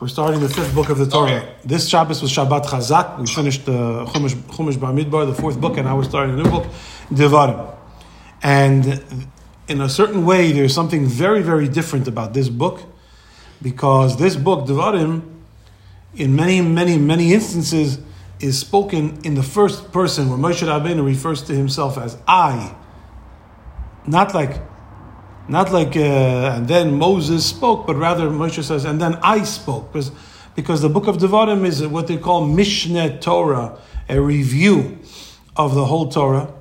We're starting the fifth book of the Torah. Okay. This Shabbos was Shabbat Chazak. We finished the Chumash, Chumash Bamidbar, the fourth book, and now we're starting a new book, Devarim. And in a certain way, there's something very, very different about this book, because this book, Devarim, in many, many, many instances, is spoken in the first person, where Moshe Rabbeinu refers to himself as I, not like not like, uh, and then Moses spoke, but rather Moshe says, and then I spoke. Because, because the book of Devarim is what they call Mishneh Torah, a review of the whole Torah.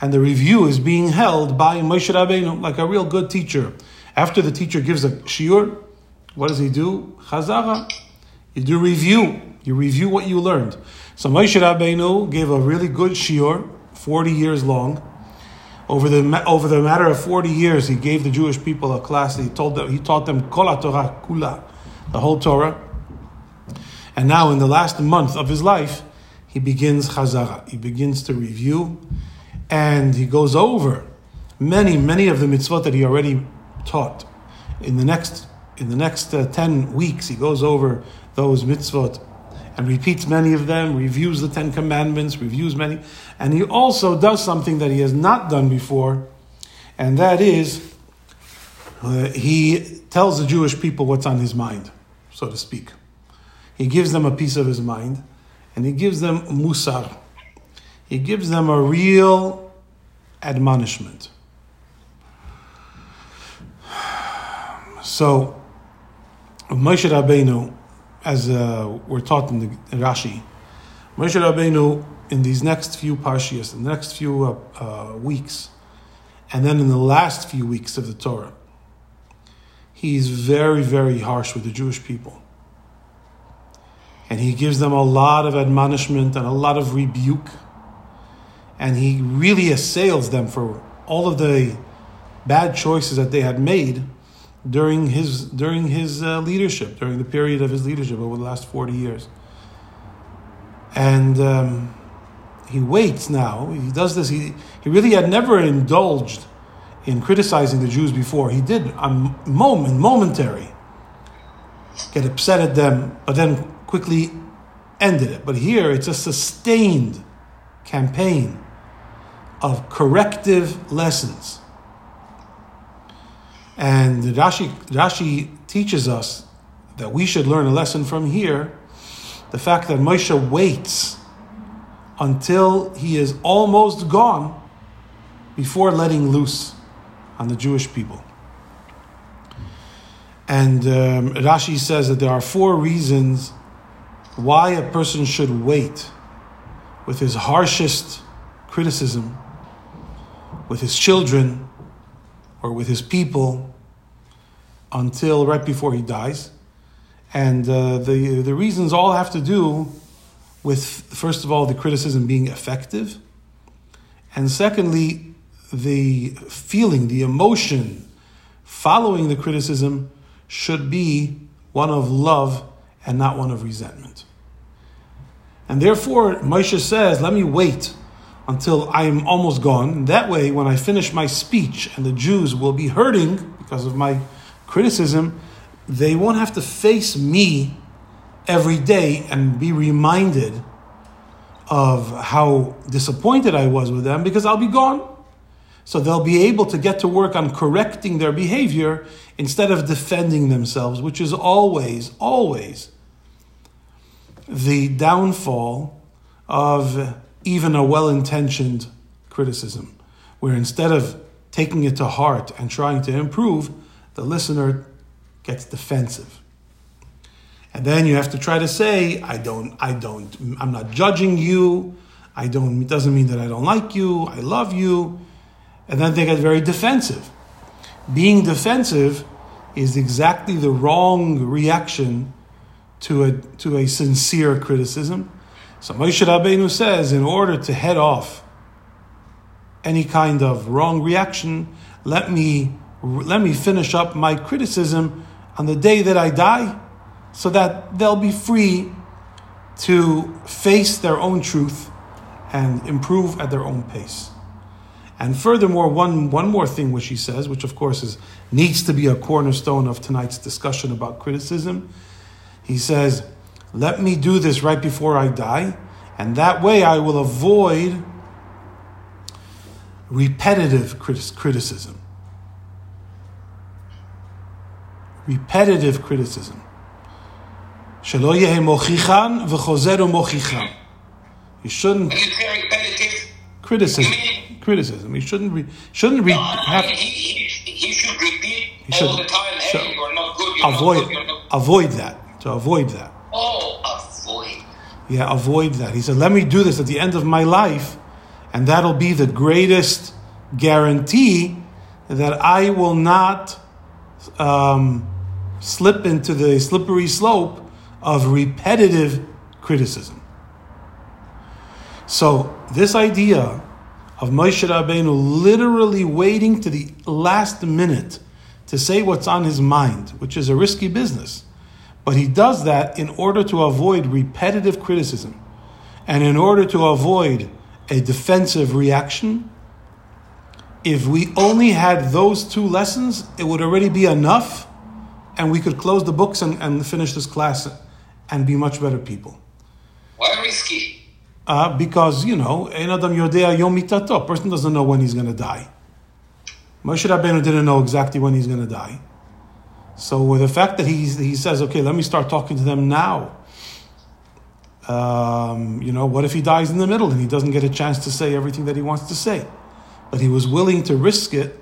And the review is being held by Moshe Rabbeinu, like a real good teacher. After the teacher gives a shiur, what does he do? Chazara. You do review. You review what you learned. So Moshe Rabbeinu gave a really good shiur, 40 years long. Over the over the matter of forty years, he gave the Jewish people a class. He told them he taught them Kol Torah Kula, the whole Torah. And now, in the last month of his life, he begins Chazara. He begins to review, and he goes over many many of the mitzvot that he already taught. In the next in the next uh, ten weeks, he goes over those mitzvot and repeats many of them, reviews the Ten Commandments, reviews many, and he also does something that he has not done before, and that is uh, he tells the Jewish people what's on his mind, so to speak. He gives them a piece of his mind, and he gives them musar. He gives them a real admonishment. So, Moshe Rabbeinu, as uh, we're taught in the in Rashi, Moshe Rabbeinu in these next few parshias, in the next few uh, uh, weeks, and then in the last few weeks of the Torah, he's very, very harsh with the Jewish people. And he gives them a lot of admonishment and a lot of rebuke. And he really assails them for all of the bad choices that they had made during his during his uh, leadership, during the period of his leadership over the last forty years. And um, he waits now. He does this. He he really had never indulged in criticizing the Jews before. He did a moment, momentary, get upset at them, but then quickly ended it. But here it's a sustained campaign of corrective lessons. And Rashi, Rashi teaches us that we should learn a lesson from here the fact that Moshe waits until he is almost gone before letting loose on the Jewish people. And um, Rashi says that there are four reasons why a person should wait with his harshest criticism, with his children, or with his people until right before he dies. And uh, the, the reasons all have to do with, first of all, the criticism being effective, and secondly, the feeling, the emotion following the criticism should be one of love and not one of resentment. And therefore, Moshe says, Let me wait until I am almost gone. That way, when I finish my speech and the Jews will be hurting because of my criticism, they won't have to face me every day and be reminded of how disappointed I was with them because I'll be gone. So they'll be able to get to work on correcting their behavior instead of defending themselves, which is always, always the downfall of even a well intentioned criticism, where instead of taking it to heart and trying to improve, the listener gets defensive. And then you have to try to say, I don't, I don't, I'm not judging you. I don't, it doesn't mean that I don't like you. I love you. And then they get very defensive. Being defensive is exactly the wrong reaction to a, to a sincere criticism. So Moshe Rabbeinu says, in order to head off any kind of wrong reaction, let me, let me finish up my criticism on the day that I die so that they'll be free to face their own truth and improve at their own pace. And furthermore, one, one more thing which he says, which of course is, needs to be a cornerstone of tonight's discussion about criticism, He says, Let me do this right before I die, and that way I will avoid repetitive criticism. Repetitive criticism. שלא יהיה מוכיחן וחוזר ומוכיחן. You shouldn't criticism. Criticism. You shouldn't re, shouldn't re, No, have, he, he, he should repeat He should- all the time, hey, should you're not good, you're avoid not good, you're not avoid that. To avoid that. Yeah, avoid that. He said, Let me do this at the end of my life, and that'll be the greatest guarantee that I will not um, slip into the slippery slope of repetitive criticism. So, this idea of Moshe Rabbeinu literally waiting to the last minute to say what's on his mind, which is a risky business, but he does that in order to avoid repetitive criticism and in order to avoid a defensive reaction. If we only had those two lessons, it would already be enough, and we could close the books and, and finish this class and be much better people. Why risky? Uh, because, you know, Ein Adam Yodea Yom A person doesn't know when he's going to die. Moshe Rabbeinu didn't know exactly when he's going to die. So with the fact that he, he says, okay, let me start talking to them now. Um, you know, what if he dies in the middle and he doesn't get a chance to say everything that he wants to say? But he was willing to risk it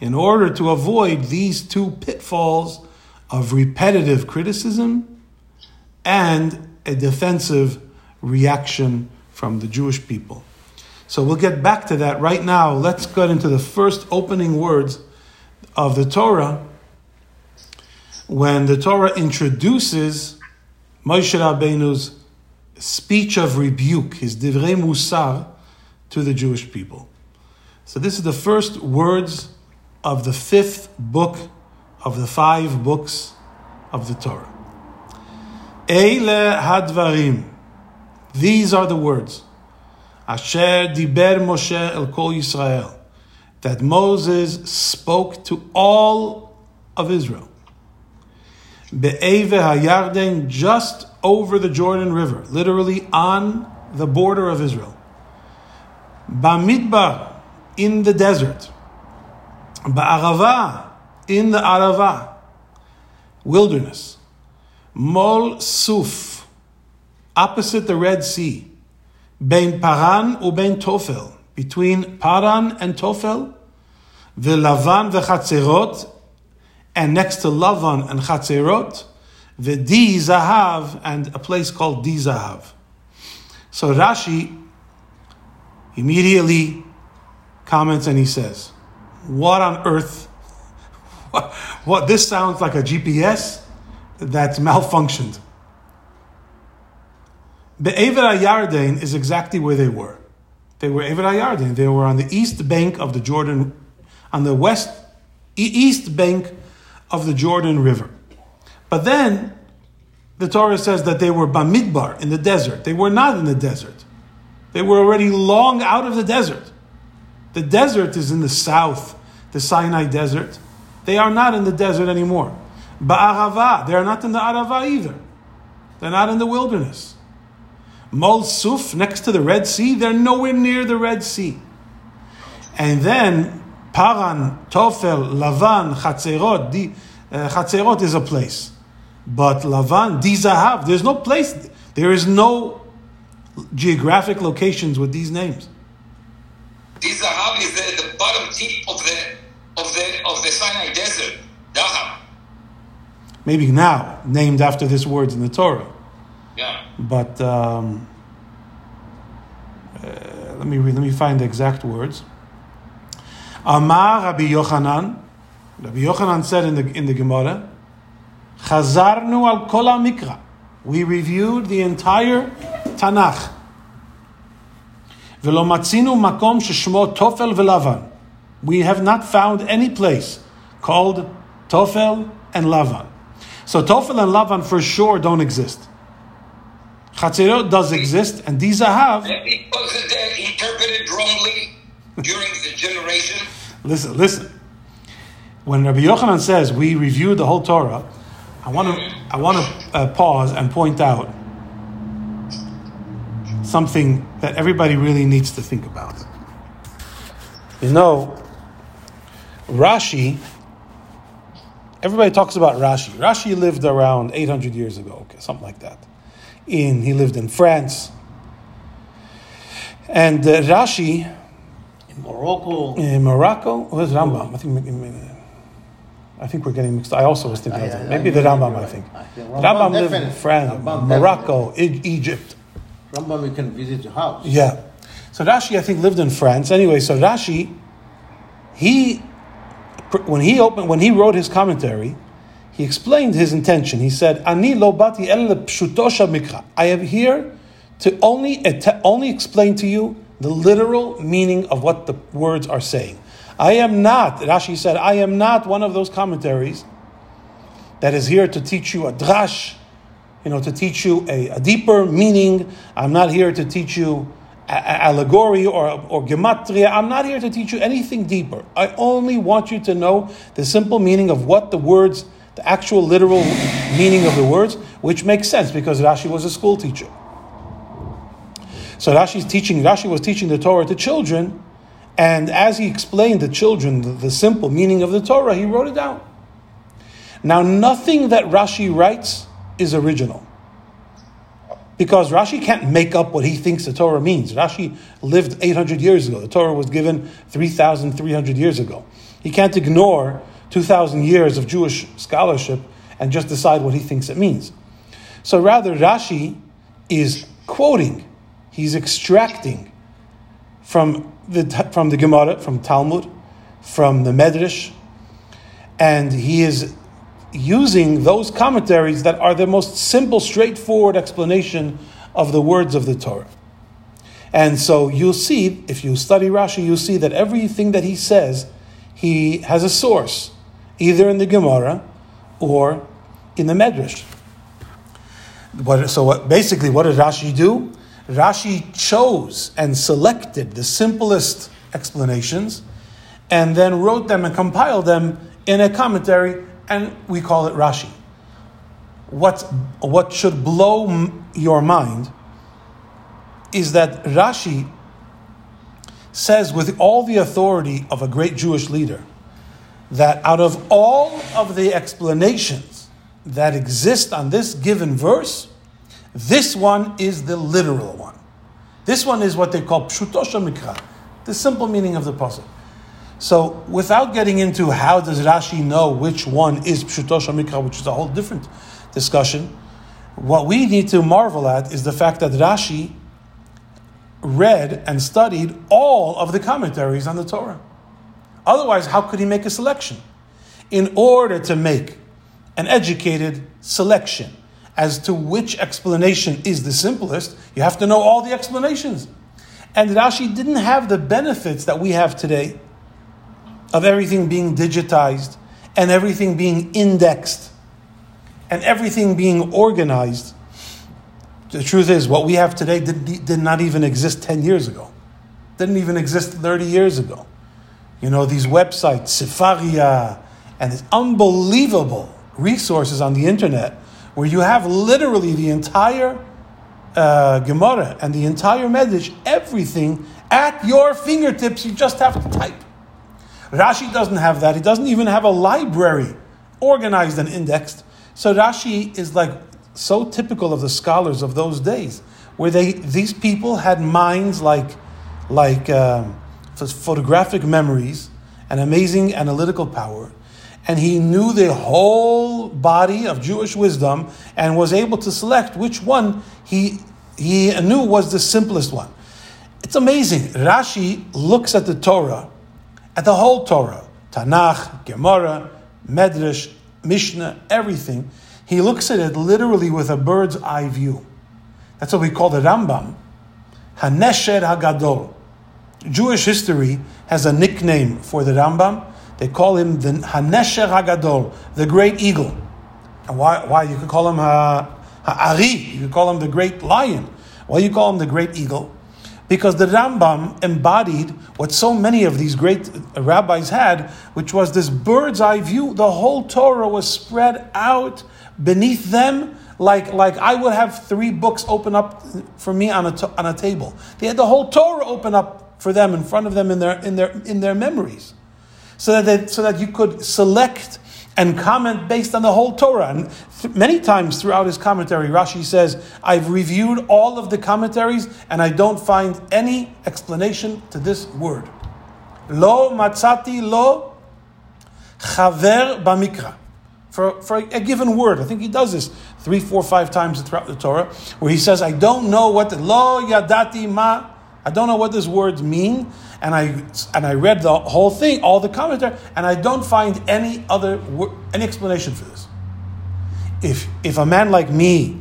in order to avoid these two pitfalls of repetitive criticism and a defensive reaction from the Jewish people. So we'll get back to that right now. Let's get into the first opening words of the Torah when the Torah introduces Moshe Rabbeinu's speech of rebuke, his divrei musar, to the Jewish people. So this is the first words of the fifth book of the five books of the Torah. Eile hadvarim. These are the words. Asher diber Moshe el kol Yisrael. That Moses spoke to all of Israel. Be'eve hayarden, just over the Jordan River, literally on the border of Israel. Bamidbar, in the desert. Ba'arava, in the Arava, wilderness. Mol Suf, opposite the Red Sea. Bein Paran ubein Tofel, between Paran and Tofel. V'Lavan v'Chatzerot, and next to Lavan and Chatzerot. V'Di Zahav, and a place called Di Zahav. So Rashi immediately comments and he says, What on earth? What, what this sounds like a GPS that's malfunctioned. The Be'ever Yarden is exactly where they were. They were Ever Yarden. They were on the east bank of the Jordan, on the west, east bank of the Jordan River. But then the Torah says that they were Bamidbar in the desert. They were not in the desert. They were already long out of the desert. The desert is in the south, the Sinai desert. They are not in the desert anymore. Ba'arava, they are not in the Arava either. They're not in the wilderness. Mol Suf, next to the Red Sea, they're nowhere near the Red Sea. And then Paran, Tofel, Lavan, Chatzerot, uh, Chatzerot is a place. But Lavan, Di Zahav, there's no place, there is no geographic locations with these names. This Zahab is the, the bottom tip of the of the of the Sinai desert. Dahab. Maybe now named after these words in the Torah. Yeah. But um, uh, let me read, let me find the exact words. Amar Rabbi Yochanan. Rabbi Yochanan said in the in the Gemara, "Chazarnu al kol mikra." We reviewed the entire Tanakh. V'lo matzinu makom sheshmo Tofel v'Lavan. We have not found any place called Tofel and Lavan. So Tofel and Lavan for sure don't exist. Chatzerot does exist, and these I have. It was uh, interpreted wrongly during the generation. Listen, listen. When Rabbi Yochanan says we reviewed the whole Torah, I want to I want to uh, pause and point out something that everybody really needs to think about. You know, Rashi. Everybody talks about Rashi. Rashi lived around 800 years ago, okay, something like that. In he lived in France, and uh, Rashi In Morocco. in Morocco. Where's Rambam? I think. I think we're getting mixed. I also was thinking of that. I- maybe I the think Rambam. I right. think I think Rambam, Rambam lived in. France, Rambam Morocco, E- Egypt. Rambam, you can visit your house. Yeah. So Rashi, I think, lived in France. Anyway, so Rashi, he, when he opened, when he wrote his commentary, he explained his intention. He said, "Ani lo bati el pshuto shel mikra." I am here to only only explain to you the literal meaning of what the words are saying. I am not. Rashi said, "I am not one of those commentaries that is here to teach you a drash." you know, to teach you a, a deeper meaning. I'm not here to teach you a- a- allegory or, or gematria. I'm not here to teach you anything deeper. I only want you to know the simple meaning of what the words, the actual literal meaning of the words, which makes sense because Rashi was a school teacher. So Rashi's teaching, Rashi was teaching the Torah to children, and as he explained to children the, the simple meaning of the Torah, he wrote it down. Now, nothing that Rashi writes is original. Because Rashi can't make up what he thinks the Torah means. Rashi lived 800 years ago. The Torah was given 3,300 years ago. He can't ignore 2,000 years of Jewish scholarship and just decide what he thinks it means. So rather, Rashi is quoting, he's extracting from the, from the Gemara, from Talmud, from the Medrash, and he is using those commentaries that are the most simple, straightforward explanation of the words of the Torah. And so you'll see, if you study Rashi, you'll see that everything that he says, he has a source, either in the Gemara or in the Medrash. What, so what, basically, what did Rashi do? Rashi chose and selected the simplest explanations and then wrote them and compiled them in a commentary, and we call it Rashi. What, what should blow m- your mind is that Rashi says, with all the authority of a great Jewish leader, that out of all of the explanations that exist on this given verse, this one is the literal one. This one is what they call pshuto shel mikra, the simple meaning of the pasuk. So, without getting into how does Rashi know which one is pshuto shel mikra, which is a whole different discussion, what we need to marvel at is the fact that Rashi read and studied all of the commentaries on the Torah. Otherwise, how could he make a selection? In order to make an educated selection as to which explanation is the simplest, you have to know all the explanations. And Rashi didn't have the benefits that we have today of everything being digitized and everything being indexed and everything being organized. The truth is, what we have today did, did not even exist 10 years ago, didn't even exist 30 years ago. You know, these websites, Sefaria, and these unbelievable resources on the internet where you have literally the entire uh, Gemara and the entire Medrash, everything at your fingertips. You just have to type. Rashi doesn't have that. He doesn't even have a library organized and indexed. So Rashi is like so typical of the scholars of those days, where they these people had minds like like um, photographic memories and amazing analytical power. And he knew the whole body of Jewish wisdom and was able to select which one he, he knew was the simplest one. It's amazing. Rashi looks at the Torah, at the whole Torah, Tanakh, Gemara, Medrash, Mishnah, everything. He looks at it literally with a bird's eye view. That's what we call the Rambam. Hanesher Hagadol. Jewish history has a nickname for the Rambam. They call him the Hanesher Hagadol, the great eagle. And why, why you could call him Ha, Ha'ari, you could call him the great lion. Why you call him the great eagle? Because the Rambam embodied what so many of these great rabbis had, which was this bird's eye view. The whole Torah was spread out beneath them like, like I would have three books open up for me on a, on a table. They had the whole Torah open up for them in front of them in their, in their, in their memories. So that, so that you could select and comment based on the whole Torah. And th- many times throughout his commentary, Rashi says, I've reviewed all of the commentaries and I don't find any explanation to this word. Lo matzati lo chaver bamikra. For, for a given word. I think he does this three, four, five times throughout the Torah, where he says, I don't know what the lo yadati ma, I don't know what these words mean. And I and I read the whole thing, all the commentary, and I don't find any other any explanation for this. If if a man like me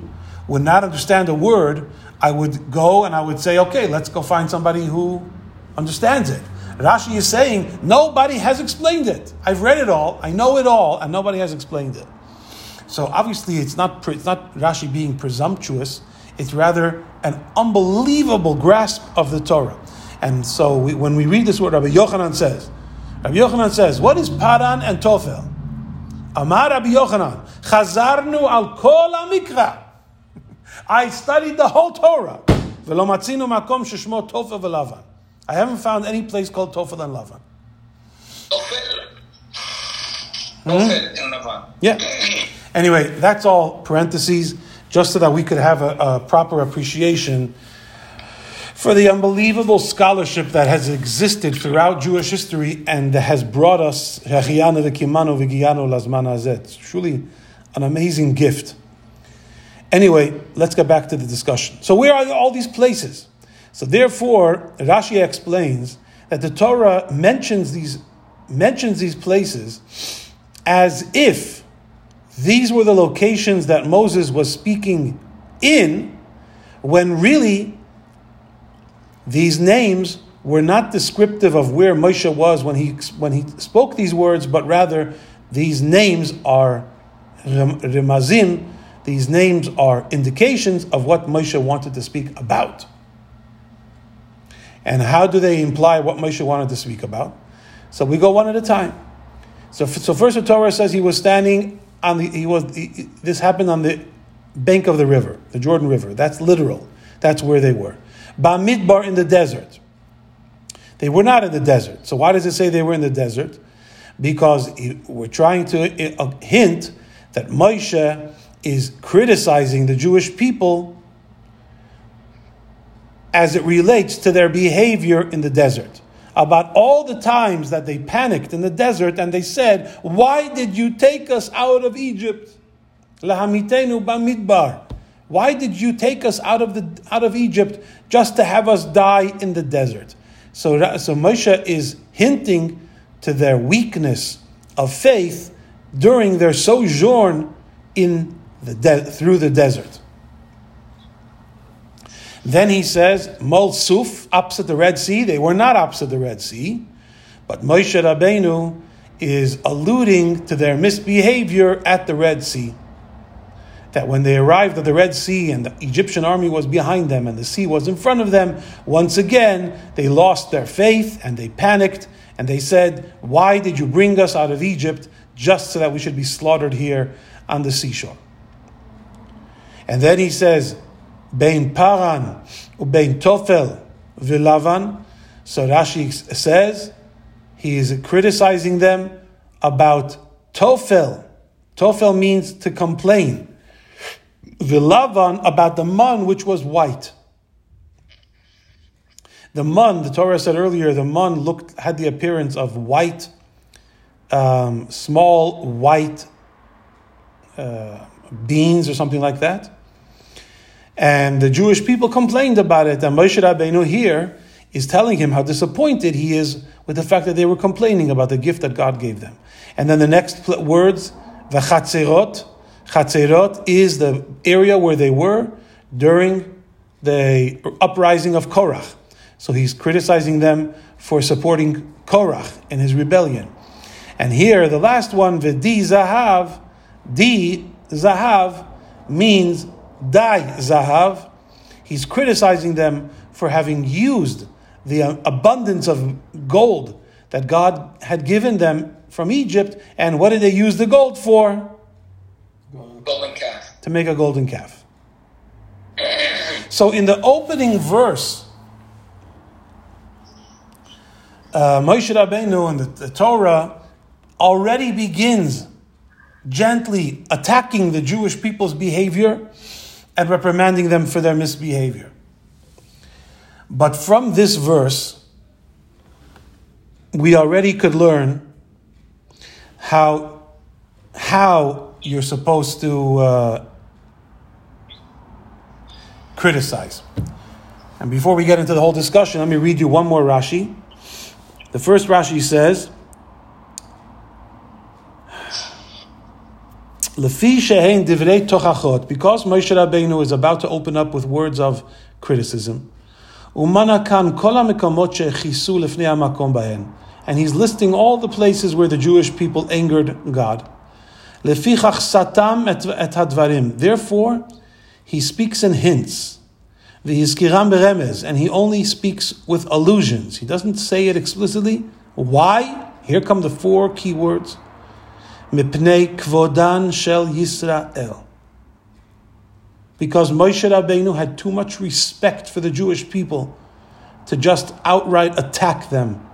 would not understand a word, I would go and I would say, okay, let's go find somebody who understands it. Rashi is saying nobody has explained it. I've read it all, I know it all, and nobody has explained it. So obviously, it's not it's not Rashi being presumptuous. It's rather an unbelievable grasp of the Torah. And so we, when we read this word, Rabbi Yochanan says, Rabbi Yochanan says, what is Paran and Tofel? Amar Rabbi Yochanan, Chazarnu al kol mikra. I studied the whole Torah. V'lo matzinu makom sheshmo Tofel v'lavan. I haven't found any place called Tofel and Lavan. Tofel. Hmm? Yeah. Anyway, that's all parentheses, just so that we could have a, a proper appreciation for the unbelievable scholarship that has existed throughout Jewish history and has brought us truly an amazing gift. Anyway, let's get back to the discussion. So, where are all these places? So, therefore, Rashi explains that the Torah mentions these mentions these places as if these were the locations that Moses was speaking in, when really these names were not descriptive of where Moshe was when he, when he spoke these words, but rather these names are remazim, these names are indications of what Moshe wanted to speak about. And how do they imply what Moshe wanted to speak about? So we go one at a time. So, so first the Torah says he was standing on the, he was, he, this happened on the bank of the river, the Jordan River. That's literal. That's where they were. Bamidbar in the desert. They were not in the desert. So why does it say they were in the desert? Because we're trying to uh, hint that Moshe is criticizing the Jewish people as it relates to their behavior in the desert. About all the times that they panicked in the desert and they said, Why did you take us out of Egypt? Lahamitenu bamidbar. Why did you take us out of, the, out of Egypt just to have us die in the desert? So, so Moshe is hinting to their weakness of faith during their sojourn in the de- through the desert. Then he says, Mol Suf, opposite the Red Sea. They were not opposite the Red Sea, but Moshe Rabbeinu is alluding to their misbehavior at the Red Sea that when they arrived at the Red Sea and the Egyptian army was behind them and the sea was in front of them, once again they lost their faith and they panicked and they said, Why did you bring us out of Egypt just so that we should be slaughtered here on the seashore? And then he says, Bein Paran, Ubein Tofel, Vilavan. So Rashi says he is criticizing them about Tofel. Tofel means to complain. Vilavan about the man which was white. The man, the Torah said earlier, the man looked had the appearance of white, um, small white uh, beans or something like that. And the Jewish people complained about it. And Moshe Rabbeinu here is telling him how disappointed he is with the fact that they were complaining about the gift that God gave them. And then the next words, v'chatzerot, Chatzerot is the area where they were during the uprising of Korach. So he's criticizing them for supporting Korach in his rebellion. And here, the last one, V'di Zahav, Di Zahav means Dai Zahav. He's criticizing them for having used the uh, abundance of gold that God had given them from Egypt. And what did they use the gold for? Golden to make a golden calf. So in the opening verse, uh, Moshe Rabbeinu and the, the Torah already begins gently attacking the Jewish people's behavior and reprimanding them for their misbehavior. But from this verse, we already could learn how, how you're supposed to uh, criticize. And before we get into the whole discussion, let me read you one more Rashi. The first Rashi says, Lefi shehein divrei tochachot, because Moshe Rabbeinu is about to open up with words of criticism. And he's listing all the places where the Jewish people angered God. Lefichach satam et, hadvarim. Therefore, he speaks in hints. V'yizkiram beremez. And he only speaks with allusions. He doesn't say it explicitly. Why? Here come the four key words. Mipnei kvodan shel Yisrael. Because Moshe Rabbeinu had too much respect for the Jewish people to just outright attack them.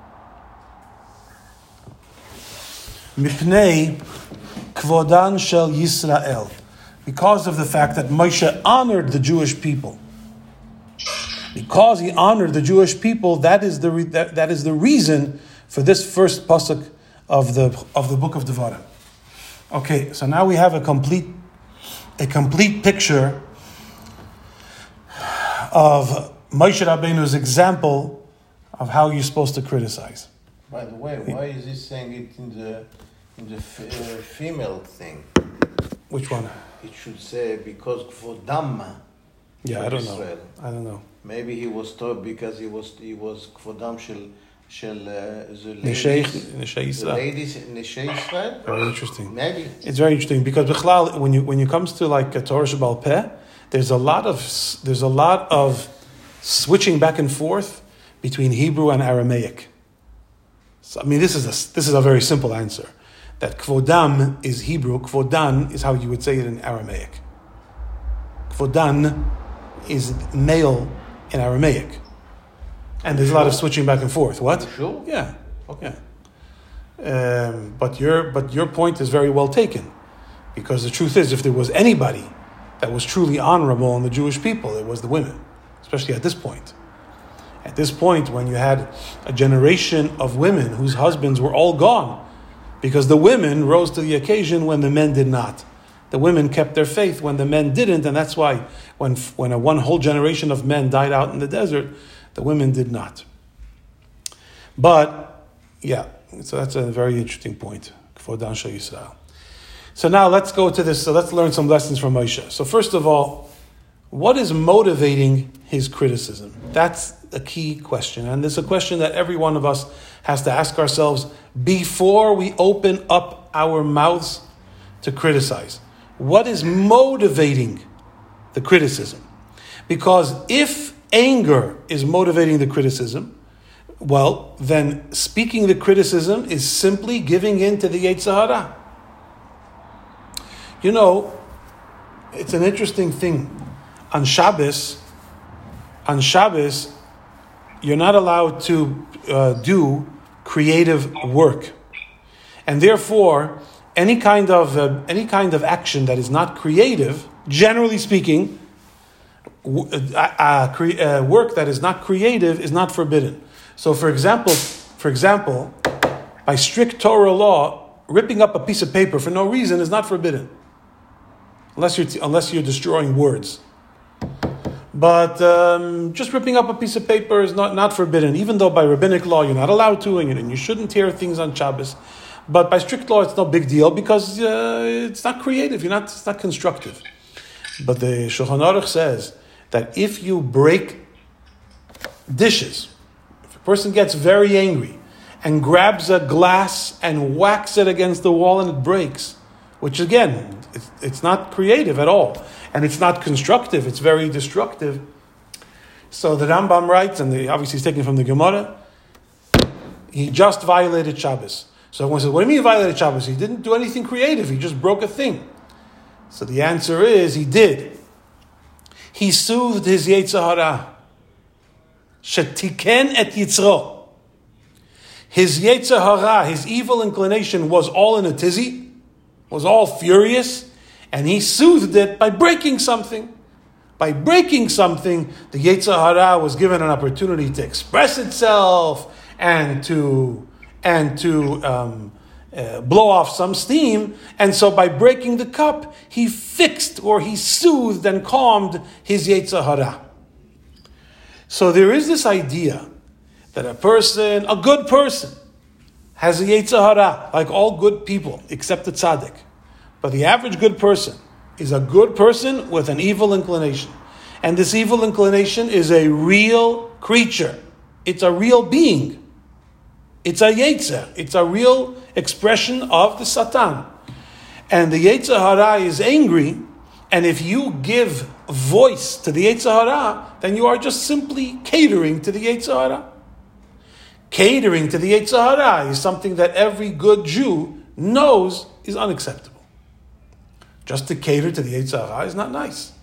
Mipnei kvodan shel Yisrael. Because of the fact that Moshe honored the Jewish people. Because he honored the Jewish people, that is the, re- that, that is the reason for this first pasuk of the, of the book of Devarim. Okay, so now we have a complete, a complete picture of Moshe Rabbeinu's example of how you're supposed to criticize. By the way, why is he saying it in the the f- uh, female thing? Which one? It should say because kvodam. Yeah, I don't know. I don't know. Maybe he was told because he was he was kvodam shel shel uh, the Neshei ladies. The ladies Neshei Israel. Very interesting. Maybe. It's very interesting because when you when you comes to like a Torah Sheb'al Peh, there's a lot of there's a lot of switching back and forth between Hebrew and Aramaic. So I mean, this is a this is a very simple answer. That kvodam is Hebrew, kvodan is how you would say it in Aramaic. Kvodan is male in Aramaic, and there's a lot of switching back and forth. What? Sure. Yeah. Okay. Um, but your but your point is very well taken, because the truth is, if there was anybody that was truly honorable in the Jewish people, it was the women, especially at this point. At this point, when you had a generation of women whose husbands were all gone, because the women rose to the occasion when the men did not. The women kept their faith when the men didn't, and that's why when when a one whole generation of men died out in the desert, the women did not. But yeah, so that's a very interesting point. Kvodan Shel Yisrael. So now let's go to this. So let's learn some lessons from Moshe. So first of all, what is motivating his criticism? That's a key question, and it's a question that every one of us has to ask ourselves before we open up our mouths to criticize. What is motivating the criticism? Because if anger is motivating the criticism, well, then speaking the criticism is simply giving in to the Yetzer Hara. You know, it's an interesting thing. On Shabbos, on Shabbos, you're not allowed to uh, do creative work, and therefore, any kind of uh, any kind of action that is not creative, generally speaking, w- uh, uh, cre- uh, work that is not creative is not forbidden. So, for example, for example, by strict Torah law, ripping up a piece of paper for no reason is not forbidden, unless you're unless you're destroying words. But um, just ripping up a piece of paper is not, not forbidden, even though by rabbinic law you're not allowed to, and you- and you shouldn't tear things on Shabbos. But by strict law, it's no big deal because uh, it's not creative. You're not. It's not constructive. But the Shulchan Aruch says that if you break dishes, if a person gets very angry and grabs a glass and whacks it against the wall and it breaks, which again, it's, it's not creative at all, and it's not constructive. It's very destructive. So the Rambam writes, and the, obviously he's taken from the Gemara. He just violated Shabbos. So everyone says, "What do you mean violated Shabbos? He didn't do anything creative. He just broke a thing." So the answer is he did. He soothed his Yetzer Hara. Shetiken et Yitzro. His Yetzer Hara, his evil inclination, was all in a tizzy, was all furious, and he soothed it by breaking something. By breaking something, the Yetzer Hara was given an opportunity to express itself and to and to um, uh, blow off some steam. And so, by breaking the cup, he fixed or he soothed and calmed his Yetzer Hara. So there is this idea that a person, a good person, has a Yetzer Hara, like all good people, except the tzaddik. But the average good person is a good person with an evil inclination. And this evil inclination is a real creature. It's a real being. It's a Yetzer. It's a real expression of the Satan. And the Yetzer Hara is angry and if you give voice to the Yetzer Hara, then you are just simply catering to the Yetzer Hara. Catering to the Yetzer Hara is something that every good Jew knows is unacceptable. Just to cater to the Yetzer Hara is not nice.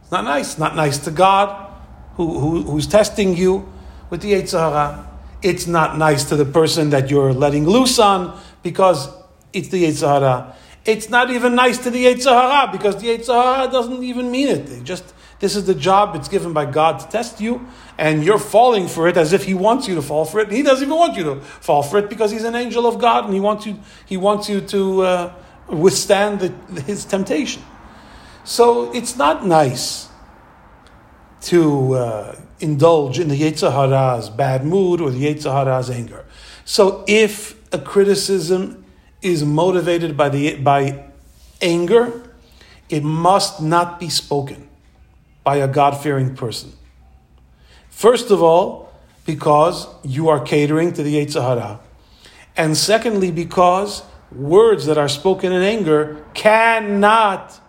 It's not nice. Not nice to God, who, who, who's testing you with the Yetzer Hara. It's not nice to the person that you're letting loose on because it's the Yetzer Hara. It's not even nice to the Yetzer Hara because the Yetzer Hara doesn't even mean it. They just this is the job it's given by God to test you, and you're falling for it as if He wants you to fall for it. And he doesn't even want you to fall for it because He's an angel of God and He wants you He wants you to uh, withstand the, His temptation. So it's not nice to uh, indulge in the Yetzer Hara's bad mood or the Yetzer Hara's anger. So if a criticism is motivated by, the, by anger, it must not be spoken by a God fearing person. First of all, because you are catering to the Yetzer Hara. And secondly, because words that are spoken in anger cannot,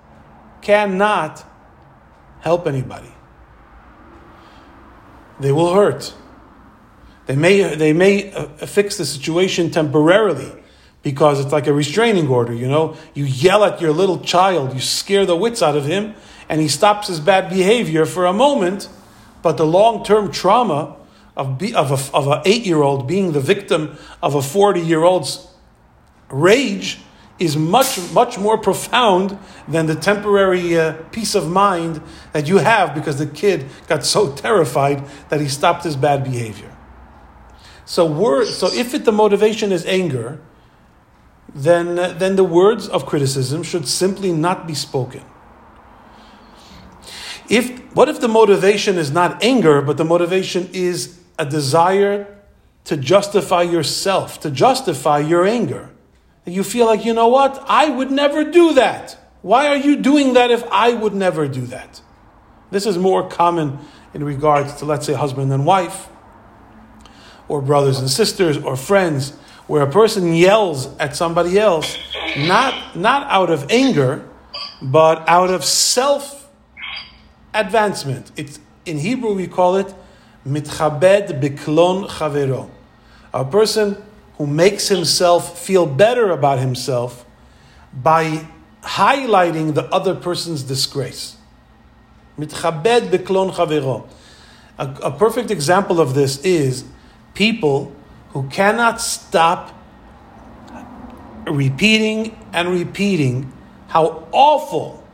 cannot help anybody. They will hurt. They may, they may uh, fix the situation temporarily, because it's like a restraining order, you know? You yell at your little child, you scare the wits out of him, and he stops his bad behavior for a moment, but the long term trauma of, be, of, a, of an eight year old being the victim of a 40 year old's rage is much, much more profound than the temporary uh, peace of mind that you have because the kid got so terrified that he stopped his bad behavior. So, word, so if it, the motivation is anger, then, uh, then the words of criticism should simply not be spoken. If, what if the motivation is not anger, but the motivation is a desire to justify yourself, to justify your anger? You feel like, you know what? I would never do that. Why are you doing that if I would never do that? This is more common in regards to, let's say, husband and wife, or brothers and sisters, or friends where a person yells at somebody else, not, not out of anger, but out of self advancement. It's, in Hebrew, we call it mitchabed biklon chavero. A person who makes himself feel better about himself by highlighting the other person's disgrace. Mitchabed biklon chavero. A perfect example of this is people who cannot stop repeating and repeating how awful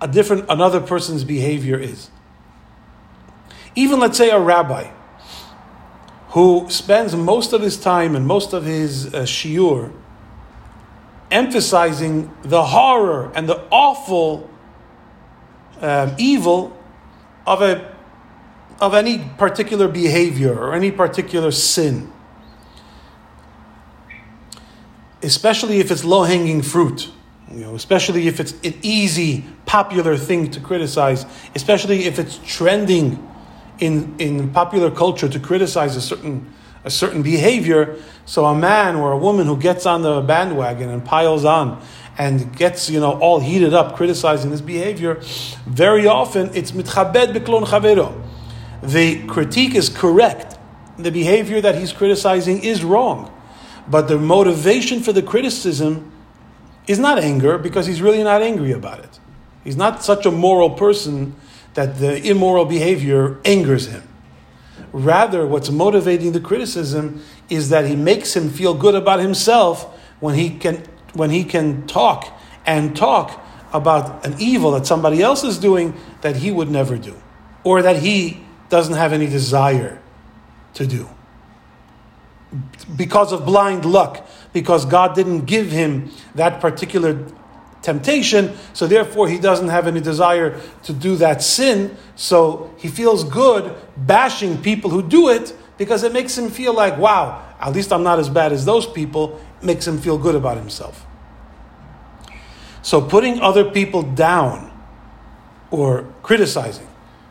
a different another person's behavior is. Even let's say a rabbi who spends most of his time and most of his uh, shiur emphasizing the horror and the awful um, evil of a of any particular behavior or any particular sin, especially if it's low hanging fruit. You know, especially if it's an easy, popular thing to criticize, especially if it's trending in, in popular culture to criticize a certain, a certain behavior. So a man or a woman who gets on the bandwagon and piles on and gets, you know, all heated up criticizing this behavior, very often it's mitchabed beklon chavero the critique is correct. The behavior that he's criticizing is wrong. But the motivation for the criticism is not anger because he's really not angry about it. He's not such a moral person that the immoral behavior angers him. Rather, what's motivating the criticism is that he makes him feel good about himself when he can, when he can talk and talk about an evil that somebody else is doing that he would never do, or that he doesn't have any desire to do. Because of blind luck, because God didn't give him that particular temptation, so therefore he doesn't have any desire to do that sin, so he feels good bashing people who do it because it makes him feel like, wow, at least I'm not as bad as those people, it makes him feel good about himself. So putting other people down or criticizing,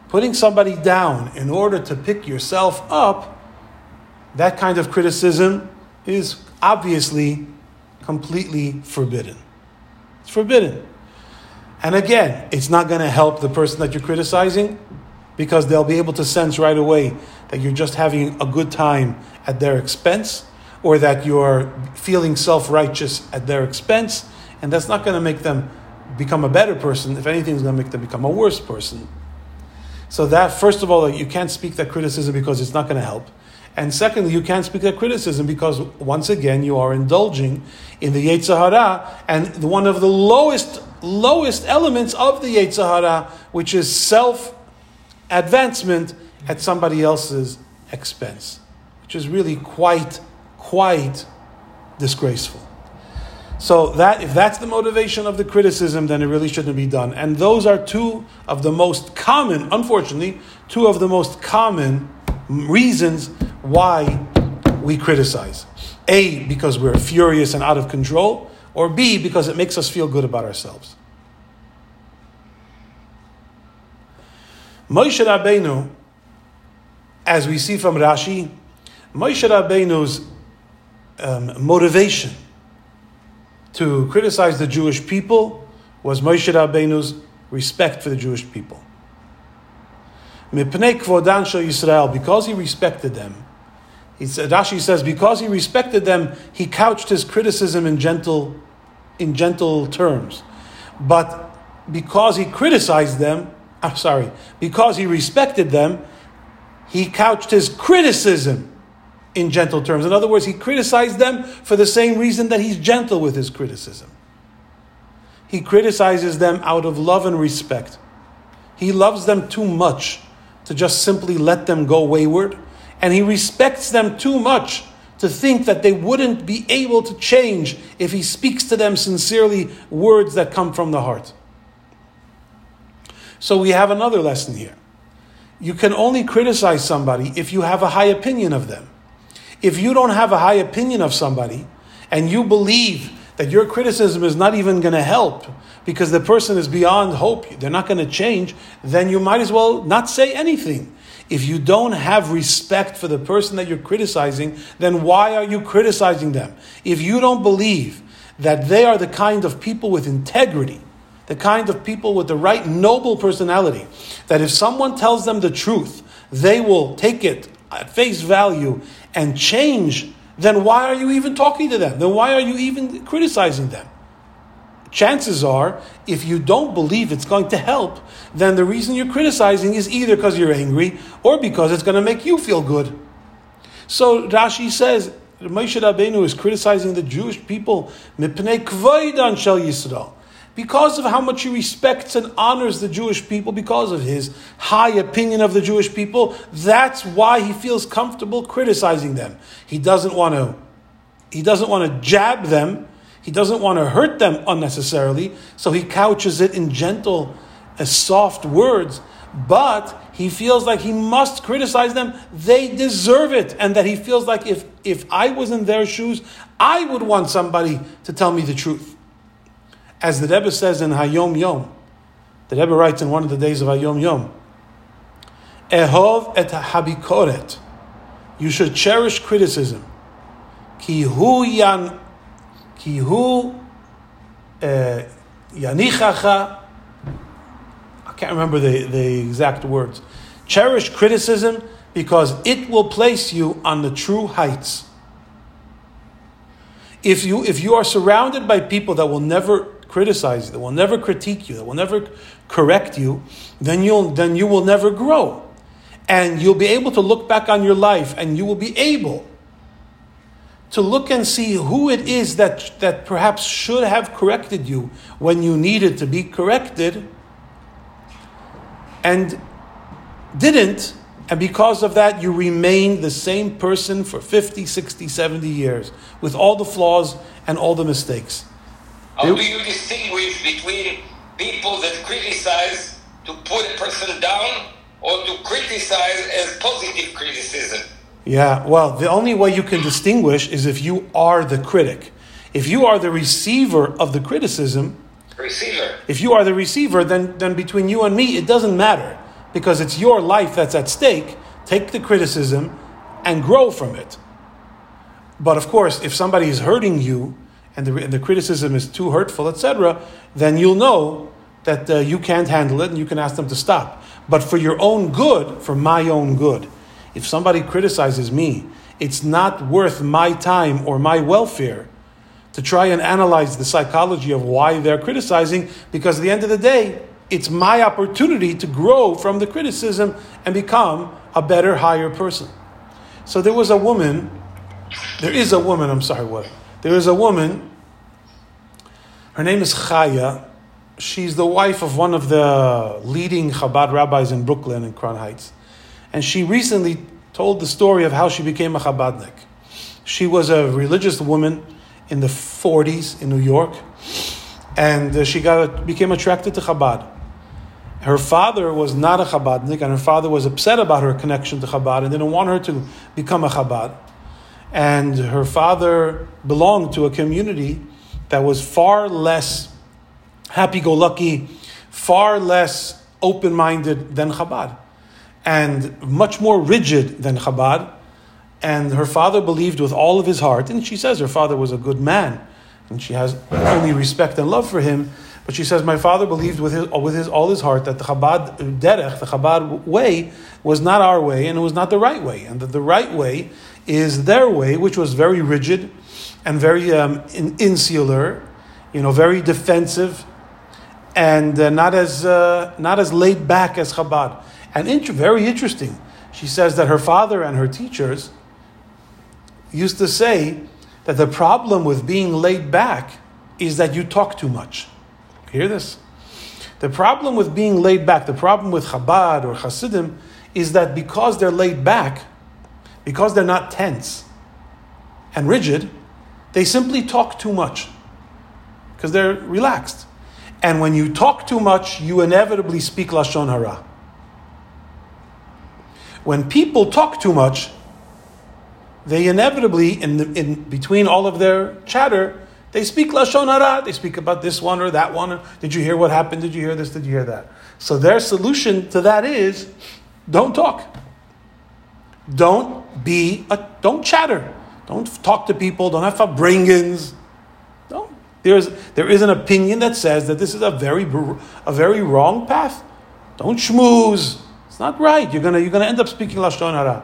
putting somebody down in order to pick yourself up, that kind of criticism is obviously completely forbidden. It's forbidden. And again, it's not going to help the person that you're criticizing because they'll be able to sense right away that you're just having a good time at their expense or that you're feeling self righteous at their expense and that's not going to make them become a better person. If anything, it's going to make them become a worse person. So that, first of all, you can't speak that criticism because it's not going to help. And secondly, you can't speak that criticism because once again you are indulging in the Yetzer and one of the lowest lowest elements of the Yetzer which is self advancement at somebody else's expense, which is really quite quite disgraceful. So that if that's the motivation of the criticism, then it really shouldn't be done. And those are two of the most common, unfortunately, two of the most common reasons why we criticize. A, because we're furious and out of control, or B, because it makes us feel good about ourselves. Moshe Rabbeinu, as we see from Rashi, Moshe Rabbeinu's um, motivation to criticize the Jewish people was Moshe Rabbeinu's respect for the Jewish people. Yisrael, because he respected them. He said, Rashi says, because he respected them, he couched his criticism in gentle, in gentle terms. But because he criticized them, I'm sorry, because he respected them, he couched his criticism in gentle terms. In other words, he criticized them for the same reason that he's gentle with his criticism. He criticizes them out of love and respect. He loves them too much to just simply let them go wayward, and he respects them too much to think that they wouldn't be able to change if he speaks to them sincerely words that come from the heart. So we have another lesson here. You can only criticize somebody if you have a high opinion of them. If you don't have a high opinion of somebody and you believe that your criticism is not even going to help because the person is beyond hope, they're not going to change, then you might as well not say anything. If you don't have respect for the person that you're criticizing, then why are you criticizing them? If you don't believe that they are the kind of people with integrity, the kind of people with the right noble personality, that if someone tells them the truth, they will take it at face value and change, then why are you even talking to them? Then why are you even criticizing them? Chances are, if you don't believe it's going to help, then the reason you're criticizing is either because you're angry or because it's going to make you feel good. So Rashi says, Moshe Rabbeinu is criticizing the Jewish people, because of how much he respects and honors the Jewish people, because of his high opinion of the Jewish people, that's why he feels comfortable criticizing them. He doesn't want to, he doesn't want to jab them. He doesn't want to hurt them unnecessarily, so he couches it in gentle, uh, soft words. But he feels like he must criticize them. They deserve it, and that he feels like if if I was in their shoes, I would want somebody to tell me the truth. As the Rebbe says in Hayom Yom, the Rebbe writes in one of the days of Hayom Yom, Ehov et habikoret. You should cherish criticism. Ki hu yan, hu eh, yanichacha. I can't remember the, the exact words. Cherish criticism because it will place you on the true heights. if you if you are surrounded by people that will never criticize you, that will never critique you, that will never correct you, then you'll then you will never grow. And you'll be able to look back on your life and you will be able to look and see who it is that, that perhaps should have corrected you when you needed to be corrected and didn't. And because of that, you remain the same person for 50, 60, 70 years with all the flaws and all the mistakes. How do you distinguish between people that criticize to put a person down or to criticize as positive criticism? Yeah, well, the only way you can distinguish is if you are the critic. If you are the receiver of the criticism, Receiver. if you are the receiver, then, then between you and me, it doesn't matter because it's your life that's at stake. Take the criticism and grow from it. But of course, if somebody is hurting you and the, and the criticism is too hurtful, etc., then you'll know that uh, you can't handle it and you can ask them to stop. But for your own good, for my own good, if somebody criticizes me, it's not worth my time or my welfare to try and analyze the psychology of why they're criticizing, because at the end of the day, it's my opportunity to grow from the criticism and become a better, higher person. So there was a woman, there is a woman, I'm sorry, what? There is a woman, her name is Chaya. She's the wife of one of the leading Chabad rabbis in Brooklyn and Crown Heights. And she recently told the story of how she became a Chabadnik. She was a religious woman in the 40s in New York, and uh, she got became attracted to Chabad. Her father was not a Chabadnik, and her father was upset about her connection to Chabad and didn't want her to become a Chabad. And her father belonged to a community that was far less happy go lucky, far less open minded than Chabad, and much more rigid than Chabad. And her father believed with all of his heart, and she says her father was a good man, and she has only respect and love for him. But she says, My father believed with, his, with his, all his heart that the Chabad derech, the Chabad way, was not our way and it was not the right way. And that the right way is their way, which was very rigid and very um, in, insular, you know, very defensive, and uh, not, as, uh, not as laid back as Chabad. And int- very interesting, she says that her father and her teachers used to say that the problem with being laid back is that you talk too much. Hear this? The problem with being laid back, the problem with Chabad or Hasidim, is that because they're laid back, because they're not tense and rigid, they simply talk too much because they're relaxed. And when you talk too much, you inevitably speak Lashon Hara. When people talk too much, they inevitably, in, the, in between all of their chatter, they speak lashon hara. They speak about this one or that one. Did you hear what happened? Did you hear this? Did you hear that? So their solution to that is, don't talk. Don't be a, don't chatter. Don't talk to people. Don't have farbrengens. Don't. There's there is an opinion that says that this is a very a very wrong path. Don't schmooze. It's not right. You're gonna you're gonna end up speaking lashon hara.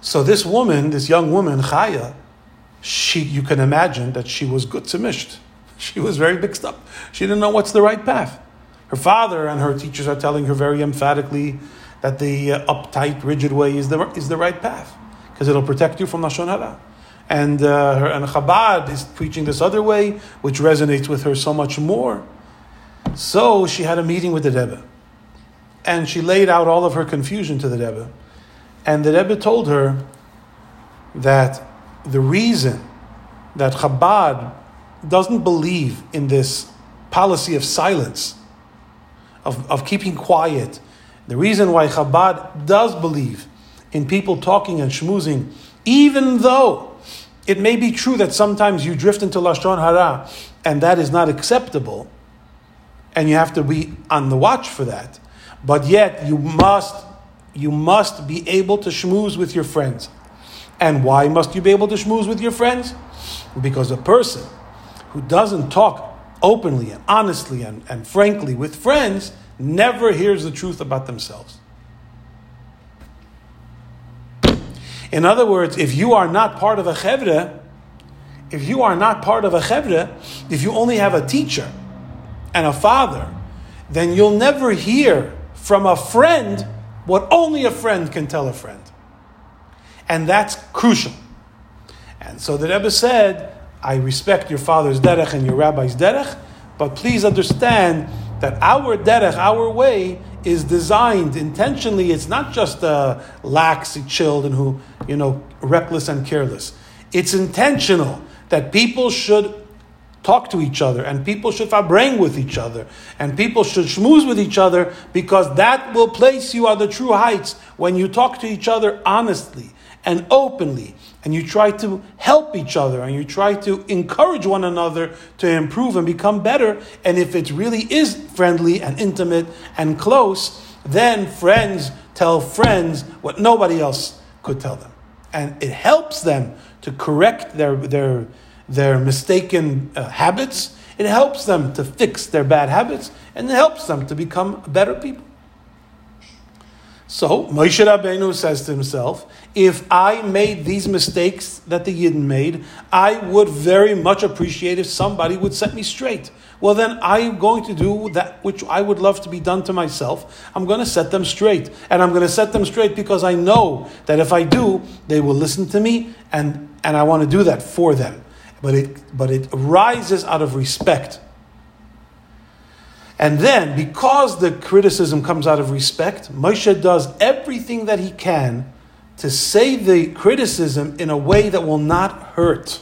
So this woman, this young woman, Chaya, she, you can imagine that she was good mished. She was very mixed up. She didn't know what's the right path. Her father and her teachers are telling her very emphatically that the uh, uptight, rigid way is the, is the right path because it'll protect you from Lashon Hara. And, uh, her, and Chabad is preaching this other way, which resonates with her so much more. So she had a meeting with the Rebbe. And she laid out all of her confusion to the Rebbe. And the Rebbe told her that the reason that Chabad doesn't believe in this policy of silence, of, of keeping quiet, the reason why Chabad does believe in people talking and schmoozing, even though it may be true that sometimes you drift into Lashon Hara and that is not acceptable, and you have to be on the watch for that, but yet you must you must be able to schmooze with your friends. And why must you be able to schmooze with your friends? Because a person who doesn't talk openly and honestly and, and frankly with friends never hears the truth about themselves. In other words, if you are not part of a chevre, if you are not part of a chevra, if you only have a teacher and a father, then you'll never hear from a friend what only a friend can tell a friend. And that's crucial. And so the Rebbe said, I respect your father's derech and your rabbi's derech, but please understand that our derech, our way, is designed intentionally. It's not just uh, lax, chilled, and who you know reckless and careless. It's intentional that people should talk to each other and people should fabrang with each other and people should schmooze with each other because that will place you on the true heights when you talk to each other honestly and openly and you try to help each other and you try to encourage one another to improve and become better. And if it really is friendly and intimate and close, then friends tell friends what nobody else could tell them. And it helps them to correct their, their, their mistaken uh, habits. It helps them to fix their bad habits and it helps them to become better people. So Moshe Rabbeinu says to himself, if I made these mistakes that the Yidden made, I would very much appreciate if somebody would set me straight. Well, then I'm going to do that which I would love to be done to myself. I'm going to set them straight. And I'm going to set them straight because I know that if I do, they will listen to me, and, and I want to do that for them. But it, but it rises out of respect and then, because the criticism comes out of respect, Moshe does everything that he can to say the criticism in a way that will not hurt.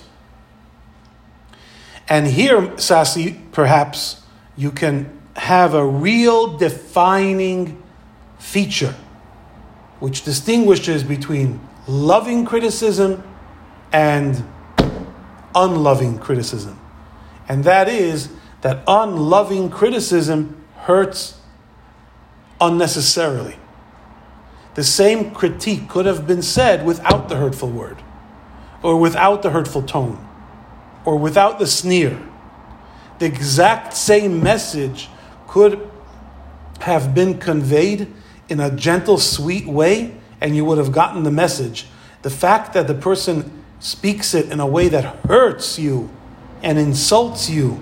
And here, Sasi, perhaps you can have a real defining feature which distinguishes between loving criticism and unloving criticism. And that is that unloving criticism hurts unnecessarily. The same critique could have been said without the hurtful word, or without the hurtful tone, or without the sneer. The exact same message could have been conveyed in a gentle, sweet way, and you would have gotten the message. The fact that the person speaks it in a way that hurts you and insults you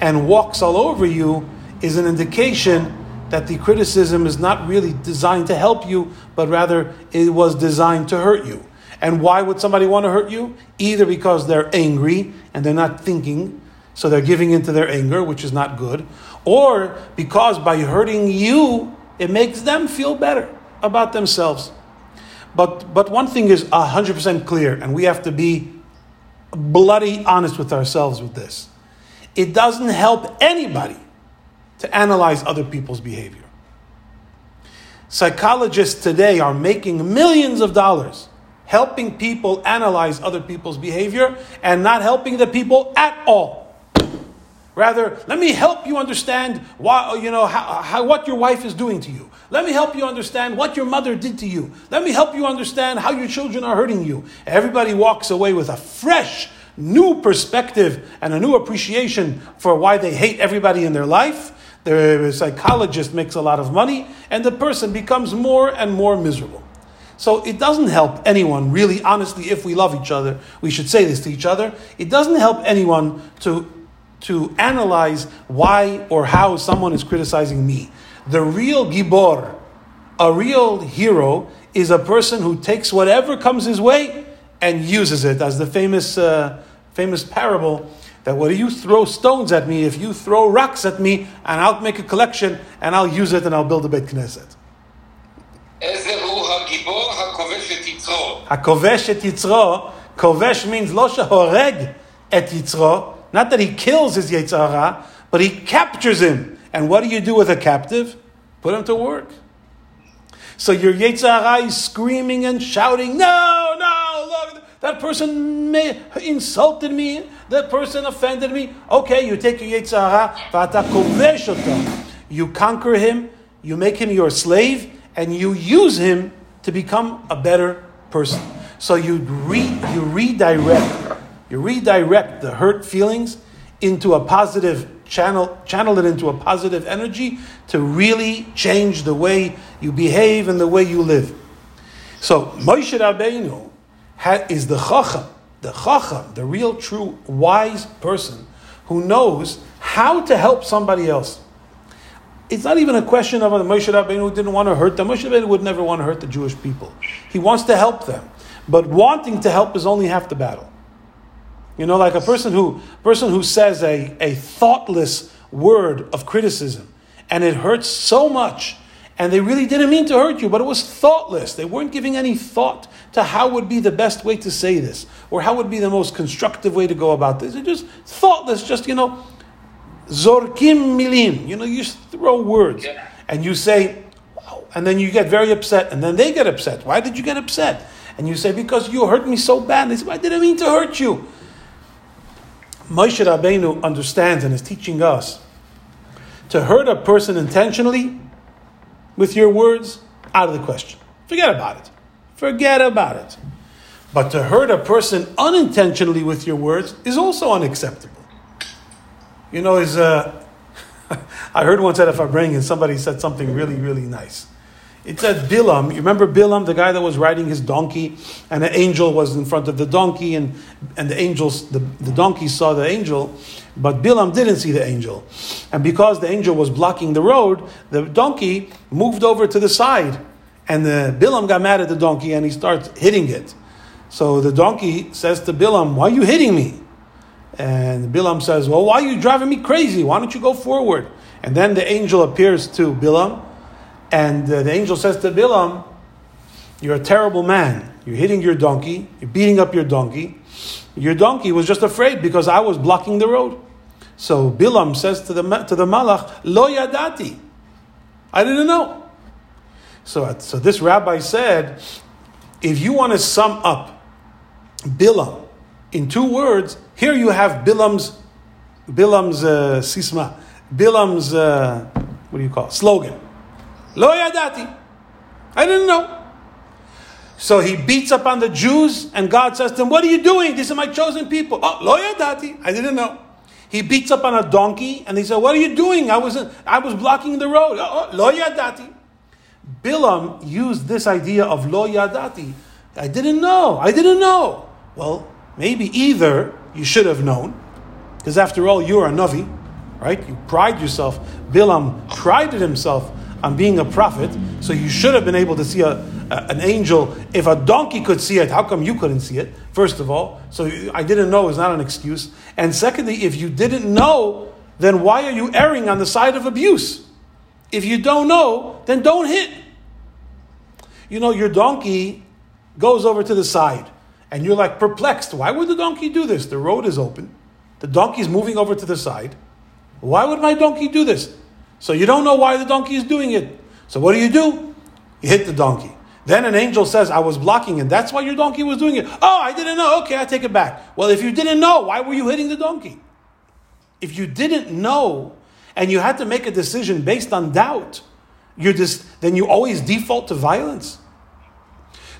and walks all over you is an indication that the criticism is not really designed to help you, but rather it was designed to hurt you. And why would somebody want to hurt you? Either because they're angry and they're not thinking, so they're giving into their anger, which is not good, or because by hurting you, it makes them feel better about themselves. But, but one thing is 100% clear, and we have to be bloody honest with ourselves with this. It doesn't help anybody to analyze other people's behavior. Psychologists today are making millions of dollars helping people analyze other people's behavior and not helping the people at all. Rather, let me help you understand why, you know, how, how, what your wife is doing to you. Let me help you understand what your mother did to you. Let me help you understand how your children are hurting you. Everybody walks away with a fresh new perspective and a new appreciation for why they hate everybody in their life. The psychologist makes a lot of money, and the person becomes more and more miserable. So it doesn't help anyone, really, honestly, if we love each other, we should say this to each other. It doesn't help anyone to, to analyze why or how someone is criticizing me. The real gibor, a real hero, is a person who takes whatever comes his way and uses it, as the famous, uh, famous parable that what you throw stones at me, if you throw rocks at me, and I'll make a collection and I'll use it and I'll build a Beit Knesset. הכובש את יצרו, כובש means לא שהורג את יצרו, Not that he kills his yetzer hara, but he captures him. And what do you do with a captive? Put him to work. So your yetzer hara is screaming and shouting, No, no, look, that person may, insulted me, that person offended me. Okay, you take your Yetzirah, you conquer him, you make him your slave, and you use him to become a better person. So you, re, you redirect you redirect the hurt feelings into a positive channel, channel it into a positive energy to really change the way you behave and the way you live. So Moshe Rabbeinu is the chacham the chacham, the real, true, wise person who knows how to help somebody else. It's not even a question of a Moshe Rabbeinu who didn't want to hurt them. Moshe Rabbeinu would never want to hurt the Jewish people. He wants to help them, but wanting to help is only half the battle. You know, like a person who person who says a, a thoughtless word of criticism, and it hurts so much, and they really didn't mean to hurt you, but it was thoughtless. They weren't giving any thought to how would be the best way to say this, or how would be the most constructive way to go about this. They're just thoughtless, just you know, zorkim milim. You know, you throw words, and you say, wow, and then you get very upset, and then they get upset. Why did you get upset? And you say, because you hurt me so bad. They say, I didn't mean to hurt you. Moshe Rabbeinu understands and is teaching us to hurt a person intentionally with your words, out of the question. Forget about it. Forget about it. But to hurt a person unintentionally with your words is also unacceptable. You know, is uh, I heard once at a Farbrengen, somebody said something really, really nice. It said Bilam, you remember Bilam, the guy that was riding his donkey, and an angel was in front of the donkey, and, and the angels, the, the donkey saw the angel, but Bilam didn't see the angel. And because the angel was blocking the road, the donkey moved over to the side. And the Bilam got mad at the donkey and he starts hitting it. So the donkey says to Bilam, Why are you hitting me? And Bilam says, Well, why are you driving me crazy? Why don't you go forward? And then the angel appears to Bilam, and uh, the angel says to Bilam, You're a terrible man. You're hitting your donkey, you're beating up your donkey. Your donkey was just afraid because I was blocking the road. So Bilam says to the, to the Malach, Lo yadati. I didn't know. So, so this rabbi said, if you want to sum up Bilam in two words, here you have Bilam's Bilam's uh, sisma, Bilam's uh, what do you call it? slogan? Lo yadati. I didn't know. So he beats up on the Jews, and God says to him, "What are you doing? These are my chosen people." Oh, lo yadati. I didn't know. He beats up on a donkey, and he said, "What are you doing? I was I was blocking the road." Oh, oh, lo yadati. Bilam used this idea of lo yadati. I didn't know. I didn't know. Well, maybe either you should have known, because after all, you're a navi, right? You pride yourself. Bilam prided himself on being a prophet, so you should have been able to see a, a- an angel. If a donkey could see it, how come you couldn't see it? First of all, so I didn't know is not an excuse. And secondly, if you didn't know, then why are you erring on the side of abuse? If you don't know, then don't hit. You know, your donkey goes over to the side, and you're like perplexed. Why would the donkey do this? The road is open, the donkey's moving over to the side. Why would my donkey do this? So you don't know why the donkey is doing it. So what do you do? You hit the donkey. Then an angel says, I was blocking, and that's why your donkey was doing it. Oh, I didn't know. Okay, I take it back. Well, if you didn't know, why were you hitting the donkey? If you didn't know and you had to make a decision based on doubt, you're just, then you always default to violence.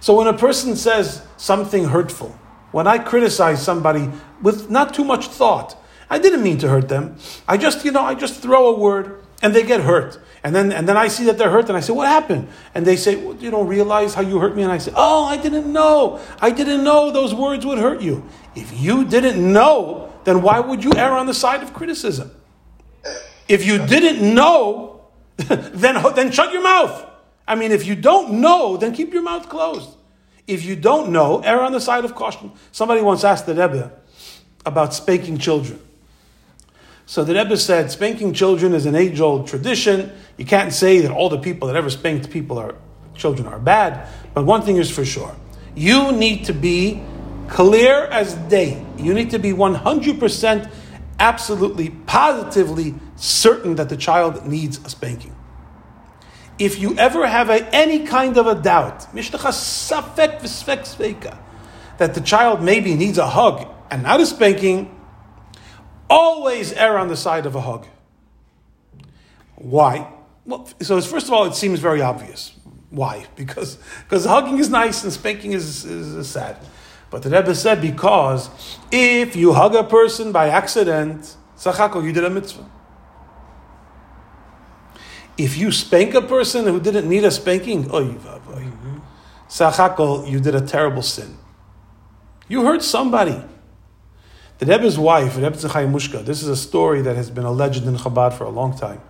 So when a person says something hurtful, when I criticize somebody with not too much thought, I didn't mean to hurt them. I just, you know, I just throw a word and they get hurt. And then, and then I see that they're hurt and I say, What happened? And they say, well, You don't realize how you hurt me. And I say, Oh, I didn't know. I didn't know those words would hurt you. If you didn't know, then why would you err on the side of criticism? If you didn't know, then, then shut your mouth. I mean, if you don't know, then keep your mouth closed. If you don't know, err on the side of caution. Somebody once asked the Rebbe about spanking children. So the Rebbe said, spanking children is an age-old tradition. You can't say that all the people that ever spanked people are children are bad. But one thing is for sure: you need to be clear as day. You need to be one hundred percent, absolutely, positively certain that the child needs a spanking. If you ever have a, any kind of a doubt, that the child maybe needs a hug and not a spanking, always err on the side of a hug. Why? Well, so first of all, it seems very obvious. Why? Because because hugging is nice and spanking is, is, is sad. But the Rebbe said because if you hug a person by accident, sachako, you did a mitzvah. If you spank a person who didn't need a spanking, oy vavoy, mm-hmm. sachako, you did a terrible sin. You hurt somebody. The Rebbe's wife, Rebbe Chaya Mushka, this is a story that has been a legend in Chabad for a long time.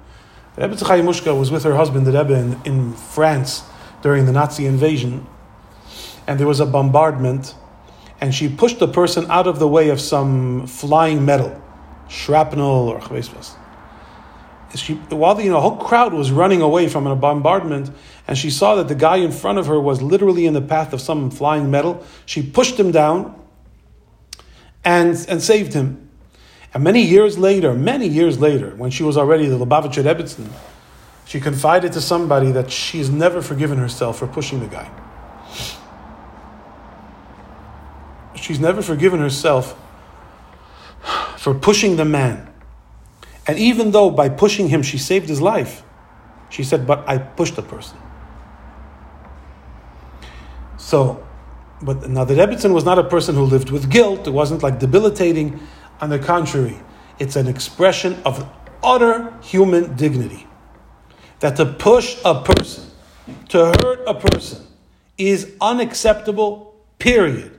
Rebbe Chaya Mushka was with her husband, the Rebbe, in, in France during the Nazi invasion, and there was a bombardment, and she pushed a person out of the way of some flying metal, shrapnel or chvespas. She, while the you know, whole crowd was running away from a bombardment, and she saw that the guy in front of her was literally in the path of some flying metal, she pushed him down and, and saved him. And many years later, many years later, when she was already the Lubavitcher Rebbitzin, she confided to somebody that she has never forgiven herself for pushing the guy. She's never forgiven herself for pushing the man. And even though by pushing him she saved his life, she said, But I pushed the person. So but now the Rebbitzin was not a person who lived with guilt. It wasn't like debilitating. On the contrary, it's an expression of utter human dignity. That to push a person, to hurt a person, is unacceptable, period.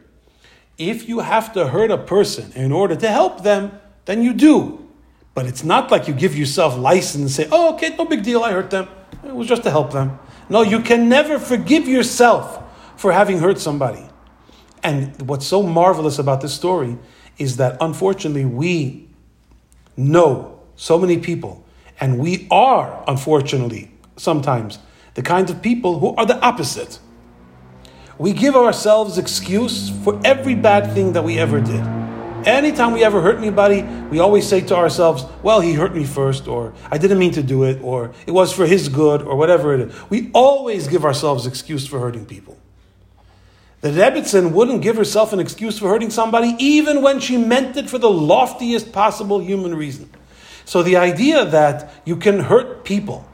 If you have to hurt a person in order to help them, then you do. But it's not like you give yourself license and say, oh, okay, no big deal, I hurt them. It was just to help them. No, you can never forgive yourself for having hurt somebody. And what's so marvelous about this story is that unfortunately we know so many people, and we are, unfortunately, sometimes the kinds of people who are the opposite. We give ourselves excuse for every bad thing that we ever did. Anytime we ever hurt anybody, we always say to ourselves, well, he hurt me first, or I didn't mean to do it, or it was for his good, or whatever it is. We always give ourselves excuse for hurting people. The Rebbitzin wouldn't give herself an excuse for hurting somebody even when she meant it for the loftiest possible human reason. So the idea that you can hurt people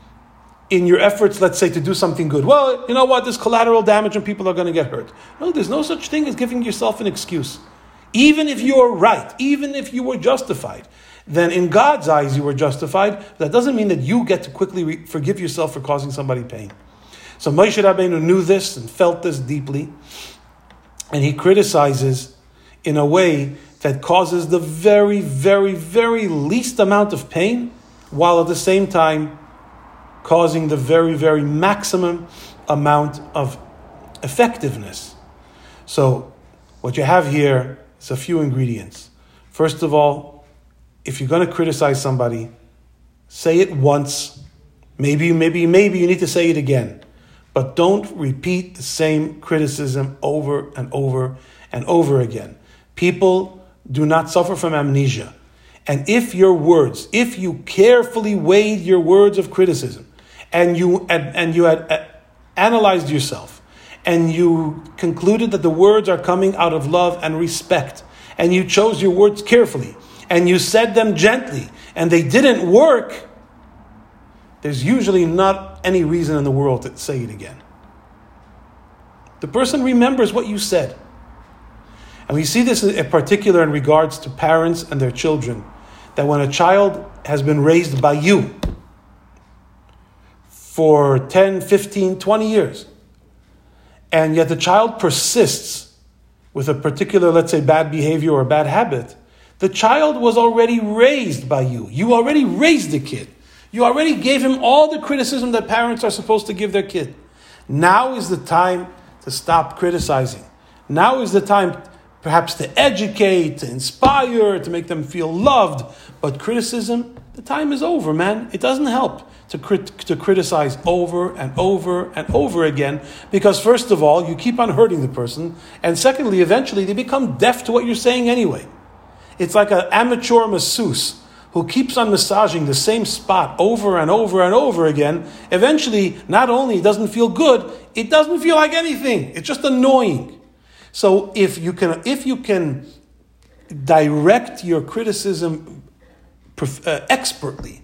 in your efforts, let's say, to do something good. Well, you know what? There's collateral damage and people are going to get hurt. No, there's no such thing as giving yourself an excuse. Even if you're right, even if you were justified, then in God's eyes you were justified. That doesn't mean that you get to quickly re- forgive yourself for causing somebody pain. So Moshe Rabbeinu knew this and felt this deeply and he criticizes in a way that causes the very, very, very least amount of pain, while at the same time causing the very, very maximum amount of effectiveness. So, what you have here is a few ingredients. First of all, if you're going to criticize somebody, say it once. Maybe, maybe, maybe you need to say it again. But don't repeat the same criticism over and over and over again. People do not suffer from amnesia. And if your words, if you carefully weighed your words of criticism and you, and, and you had uh, analyzed yourself and you concluded that the words are coming out of love and respect and you chose your words carefully and you said them gently and they didn't work, there's usually not any reason in the world to say it again. The person remembers what you said. And we see this in particular in regards to parents and their children. That when a child has been raised by you for 10, 15, 20 years, and yet the child persists with a particular, let's say, bad behavior or bad habit, the child was already raised by you. You already raised the kid. You already gave him all the criticism that parents are supposed to give their kid. Now is the time to stop criticizing. Now is the time perhaps to educate, to inspire, to make them feel loved. But criticism, the time is over, man. It doesn't help to, crit- to criticize over and over and over again because, first of all, you keep on hurting the person. And secondly, eventually, they become deaf to what you're saying anyway. It's like an amateur masseuse who keeps on massaging the same spot over and over and over again, eventually, not only doesn't feel good, it doesn't feel like anything. It's just annoying. So if you can, if you can direct your criticism uh, expertly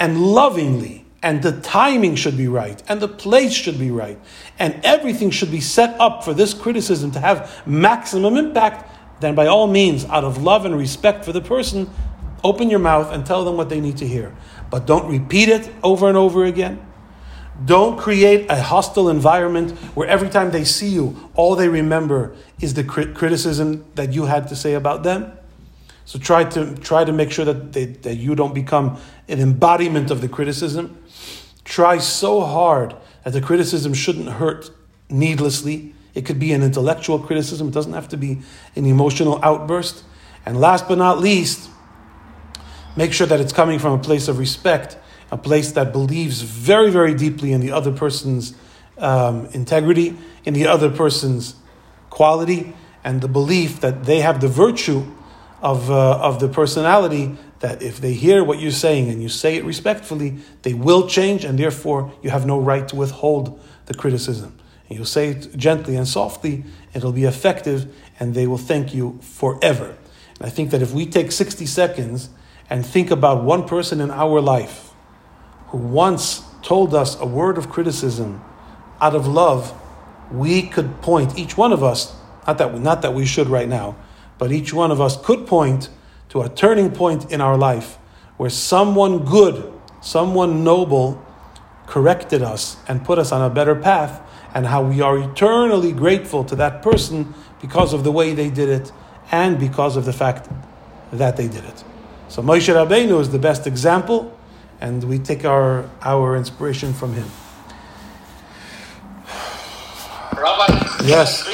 and lovingly, and the timing should be right, and the place should be right, and everything should be set up for this criticism to have maximum impact, then by all means, out of love and respect for the person, Open your mouth and tell them what they need to hear. But don't repeat it over and over again. Don't create a hostile environment where every time they see you, all they remember is the crit- criticism that you had to say about them. So try to try to make sure that they, that you don't become an embodiment of the criticism. Try so hard that the criticism shouldn't hurt needlessly. It could be an intellectual criticism. It doesn't have to be an emotional outburst. And last but not least, make sure that it's coming from a place of respect, a place that believes very, very deeply in the other person's um, integrity, in the other person's quality, and the belief that they have the virtue of, uh, of the personality that if they hear what you're saying and you say it respectfully, they will change, and therefore you have no right to withhold the criticism. And you'll say it gently and softly, it'll be effective, and they will thank you forever. And I think that if we take 60 seconds and think about one person in our life who once told us a word of criticism out of love, we could point, each one of us, not that, we, not that we should right now, but each one of us could point to a turning point in our life where someone good, someone noble corrected us and put us on a better path, and how we are eternally grateful to that person because of the way they did it and because of the fact that they did it. So Moshe Rabbeinu is the best example, and we take our, our inspiration from him. Rabbi, Yes.